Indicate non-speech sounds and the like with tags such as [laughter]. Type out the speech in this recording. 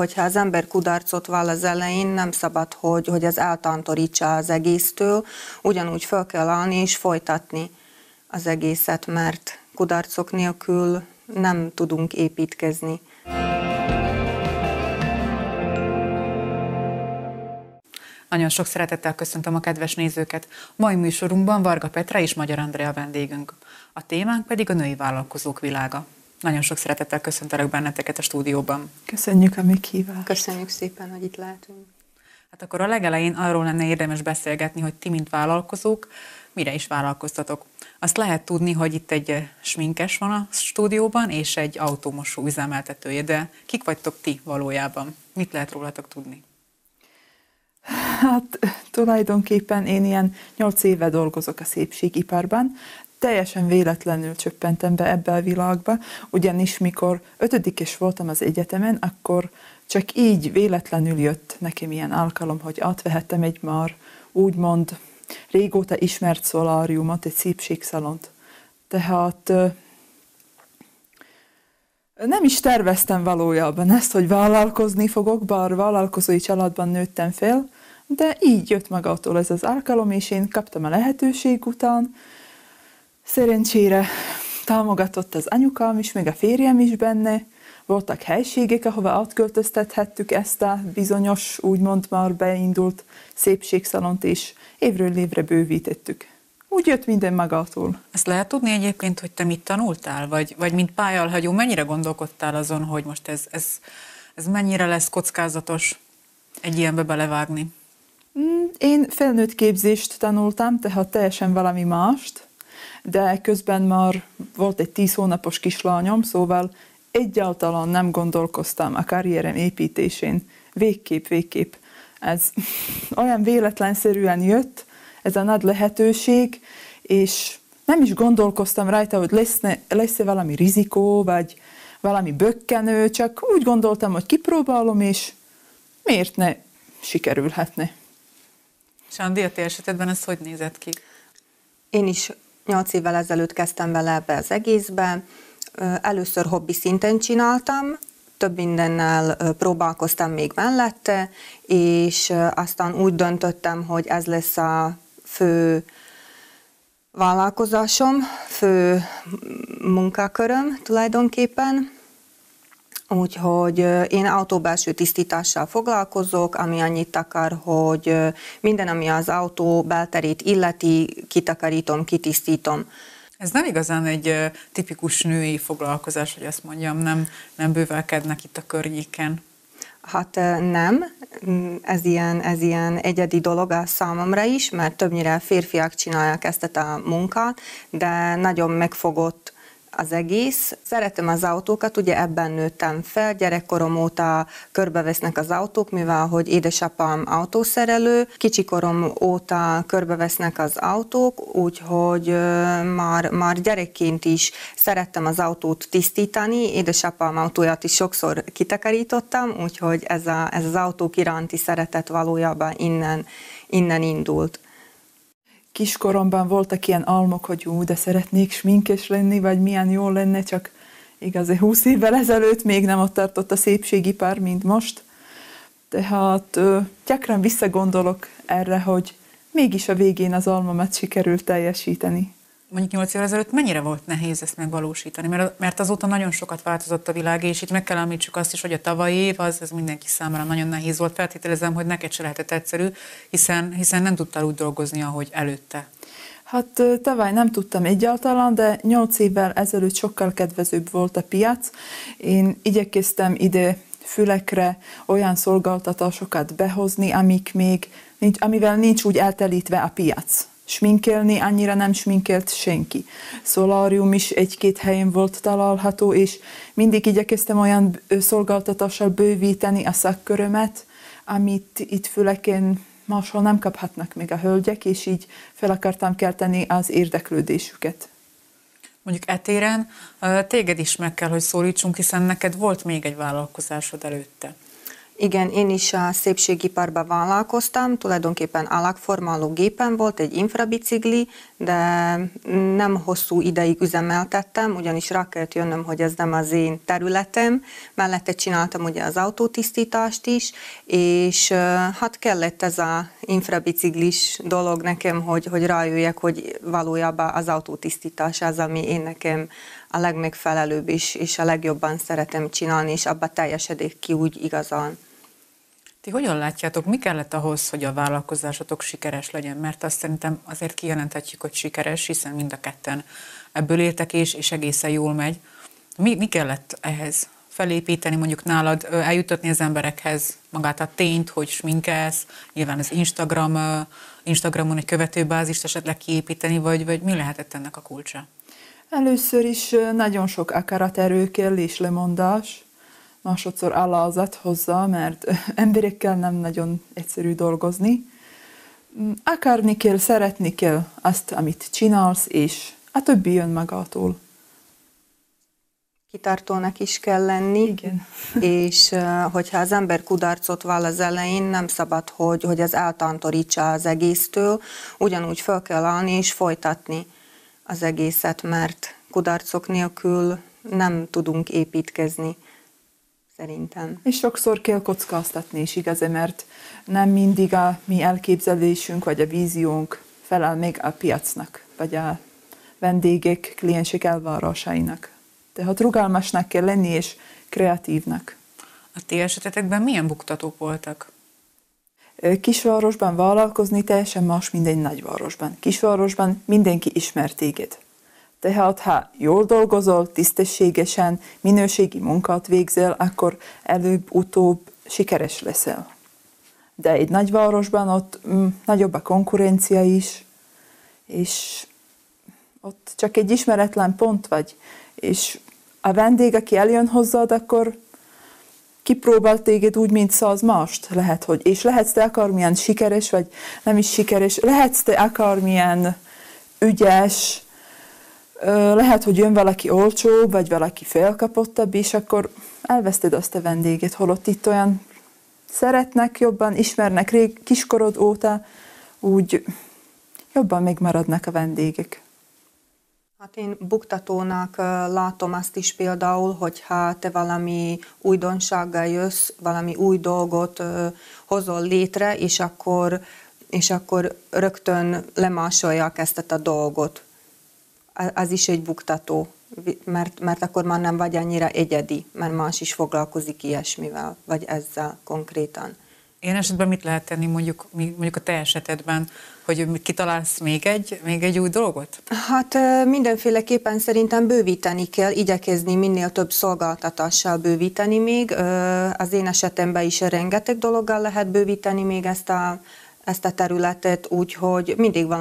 hogyha az ember kudarcot vall az elején, nem szabad, hogy, hogy ez eltantorítsa az egésztől, ugyanúgy fel kell állni és folytatni az egészet, mert kudarcok nélkül nem tudunk építkezni. Nagyon sok szeretettel köszöntöm a kedves nézőket. Mai műsorunkban Varga Petra és Magyar Andrea vendégünk. A témánk pedig a női vállalkozók világa. Nagyon sok szeretettel köszöntelek benneteket a stúdióban. Köszönjük a meghívást. Köszönjük szépen, hogy itt lehetünk. Hát akkor a legelején arról lenne érdemes beszélgetni, hogy ti, mint vállalkozók, mire is vállalkoztatok. Azt lehet tudni, hogy itt egy sminkes van a stúdióban, és egy automosó üzemeltetője, de kik vagytok ti valójában? Mit lehet rólatok tudni? Hát tulajdonképpen én ilyen nyolc éve dolgozok a szépségiparban, teljesen véletlenül csöppentem be ebbe a világba, ugyanis mikor ötödikes voltam az egyetemen, akkor csak így véletlenül jött nekem ilyen alkalom, hogy átvehettem egy már úgymond régóta ismert szoláriumot, egy szépségszalont. Tehát nem is terveztem valójában ezt, hogy vállalkozni fogok, bár vállalkozói családban nőttem fel, de így jött magától ez az alkalom, és én kaptam a lehetőség után. Szerencsére támogatott az anyukám is, meg a férjem is benne, voltak helységek, ahova átköltöztethettük ezt a bizonyos, úgymond már beindult szépségszalont, és évről évre bővítettük. Úgy jött minden magától. Ezt lehet tudni egyébként, hogy te mit tanultál, vagy, vagy mint pályalhagyó, mennyire gondolkodtál azon, hogy most ez, ez, ez mennyire lesz kockázatos egy ilyenbe belevágni? Mm, én felnőtt képzést tanultam, tehát teljesen valami mást, de közben már volt egy tíz hónapos kislányom, szóval egyáltalán nem gondolkoztam a karrierem építésén. Végképp, végképp. Ez [laughs] olyan véletlenszerűen jött, ez a nagy lehetőség, és nem is gondolkoztam rajta, hogy lesz-e, lesz-e valami rizikó, vagy valami bökkenő, csak úgy gondoltam, hogy kipróbálom, és miért ne sikerülhetne. Sandi, a ti esetedben ez hogy nézett ki? Én is nyolc évvel ezelőtt kezdtem bele ebbe az egészbe. Először hobbi szinten csináltam, több mindennel próbálkoztam még mellette, és aztán úgy döntöttem, hogy ez lesz a fő vállalkozásom, fő munkaköröm tulajdonképpen. Úgyhogy én autóbelső tisztítással foglalkozok, ami annyit akar, hogy minden, ami az autó belterét illeti, kitakarítom, kitisztítom. Ez nem igazán egy tipikus női foglalkozás, hogy azt mondjam, nem, nem bővelkednek itt a környéken. Hát nem, ez ilyen, ez ilyen egyedi dolog a számomra is, mert többnyire férfiak csinálják ezt a munkát, de nagyon megfogott az egész. Szeretem az autókat, ugye ebben nőttem fel, gyerekkorom óta körbevesznek az autók, mivel hogy édesapám autószerelő, kicsikorom óta körbevesznek az autók, úgyhogy már, már gyerekként is szerettem az autót tisztítani, édesapám autóját is sokszor kitakarítottam, úgyhogy ez, a, ez az autók iránti szeretet valójában innen, innen indult kiskoromban voltak ilyen almok, hogy ú, de szeretnék sminkes lenni, vagy milyen jól lenne, csak igazi húsz évvel ezelőtt még nem ott tartott a szépségipar, mint most. Tehát ö, gyakran visszagondolok erre, hogy mégis a végén az almamat sikerült teljesíteni mondjuk 8 évvel ezelőtt mennyire volt nehéz ezt megvalósítani? Mert, mert azóta nagyon sokat változott a világ, és itt meg kell említsük azt is, hogy a tavalyi év az, az mindenki számára nagyon nehéz volt. Feltételezem, hogy neked se lehetett egyszerű, hiszen, hiszen nem tudtál úgy dolgozni, ahogy előtte. Hát tavaly nem tudtam egyáltalán, de nyolc évvel ezelőtt sokkal kedvezőbb volt a piac. Én igyekeztem ide fülekre olyan szolgáltatásokat behozni, amik még nincs, amivel nincs úgy eltelítve a piac sminkelni, annyira nem sminkelt senki. Szolárium is egy-két helyen volt található, és mindig igyekeztem olyan szolgáltatással bővíteni a szakkörömet, amit itt füleken máshol nem kaphatnak még a hölgyek, és így fel akartam kelteni az érdeklődésüket. Mondjuk etéren téged is meg kell, hogy szólítsunk, hiszen neked volt még egy vállalkozásod előtte. Igen, én is a szépségiparban vállalkoztam, tulajdonképpen alakformáló gépen volt, egy infrabicikli, de nem hosszú ideig üzemeltettem, ugyanis rá kellett jönnöm, hogy ez nem az én területem. Mellette csináltam ugye az autótisztítást is, és hát kellett ez a infrabiciklis dolog nekem, hogy, hogy rájöjjek, hogy valójában az autótisztítás az, ami én nekem a legmegfelelőbb is, és a legjobban szeretem csinálni, és abba teljesedik ki úgy igazán. Ti hogyan látjátok, mi kellett ahhoz, hogy a vállalkozásotok sikeres legyen? Mert azt szerintem azért kijelenthetjük, hogy sikeres, hiszen mind a ketten ebből értek és, és egészen jól megy. Mi, mi kellett ehhez? felépíteni, mondjuk nálad eljutatni az emberekhez magát a tényt, hogy sminkelsz, nyilván az Instagram, Instagramon egy követőbázist esetleg kiépíteni, vagy, vagy mi lehetett ennek a kulcsa? Először is nagyon sok akaraterő kell és lemondás, másodszor alázat hozzá, mert [laughs] emberekkel nem nagyon egyszerű dolgozni. Mm, akarni kell, szeretni kell azt, amit csinálsz, és a többi jön magától. Kitartónak is kell lenni, Igen. [laughs] és hogyha az ember kudarcot vall az elején, nem szabad, hogy, hogy ez eltantorítsa az egésztől, ugyanúgy fel kell állni és folytatni az egészet, mert kudarcok nélkül nem tudunk építkezni szerintem. És sokszor kell kockáztatni is igaz, mert nem mindig a mi elképzelésünk vagy a víziónk felel még a piacnak, vagy a vendégek, kliensek elvárásainak. Tehát rugalmasnak kell lenni, és kreatívnak. A ti esetetekben milyen buktatók voltak? Kisvárosban vállalkozni teljesen más, mint egy nagyvárosban. Kisvárosban mindenki ismer téged. Tehát ha jól dolgozol, tisztességesen, minőségi munkát végzel, akkor előbb-utóbb sikeres leszel. De egy nagyvárosban ott mm, nagyobb a konkurencia is, és ott csak egy ismeretlen pont vagy, és a vendég, aki eljön hozzád, akkor kipróbál téged úgy, mint száz mást. Lehet, hogy, és lehetsz te akármilyen sikeres, vagy nem is sikeres, lehetsz te akármilyen ügyes, lehet, hogy jön valaki olcsó, vagy valaki felkapottabb, és akkor elveszted azt a vendéget, holott itt olyan szeretnek jobban, ismernek rég, kiskorod óta, úgy jobban megmaradnak a vendégek. Hát én buktatónak látom azt is például, hogyha te valami újdonsággal jössz, valami új dolgot hozol létre, és akkor, és akkor rögtön lemásolják ezt a dolgot az is egy buktató, mert, mert akkor már nem vagy annyira egyedi, mert más is foglalkozik ilyesmivel, vagy ezzel konkrétan. Én esetben mit lehet tenni mondjuk, mondjuk a te esetedben, hogy kitalálsz még egy, még egy új dolgot? Hát mindenféleképpen szerintem bővíteni kell, igyekezni minél több szolgáltatással bővíteni még. Az én esetemben is rengeteg dologgal lehet bővíteni még ezt a, ezt a területet, úgyhogy mindig van